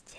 Настя.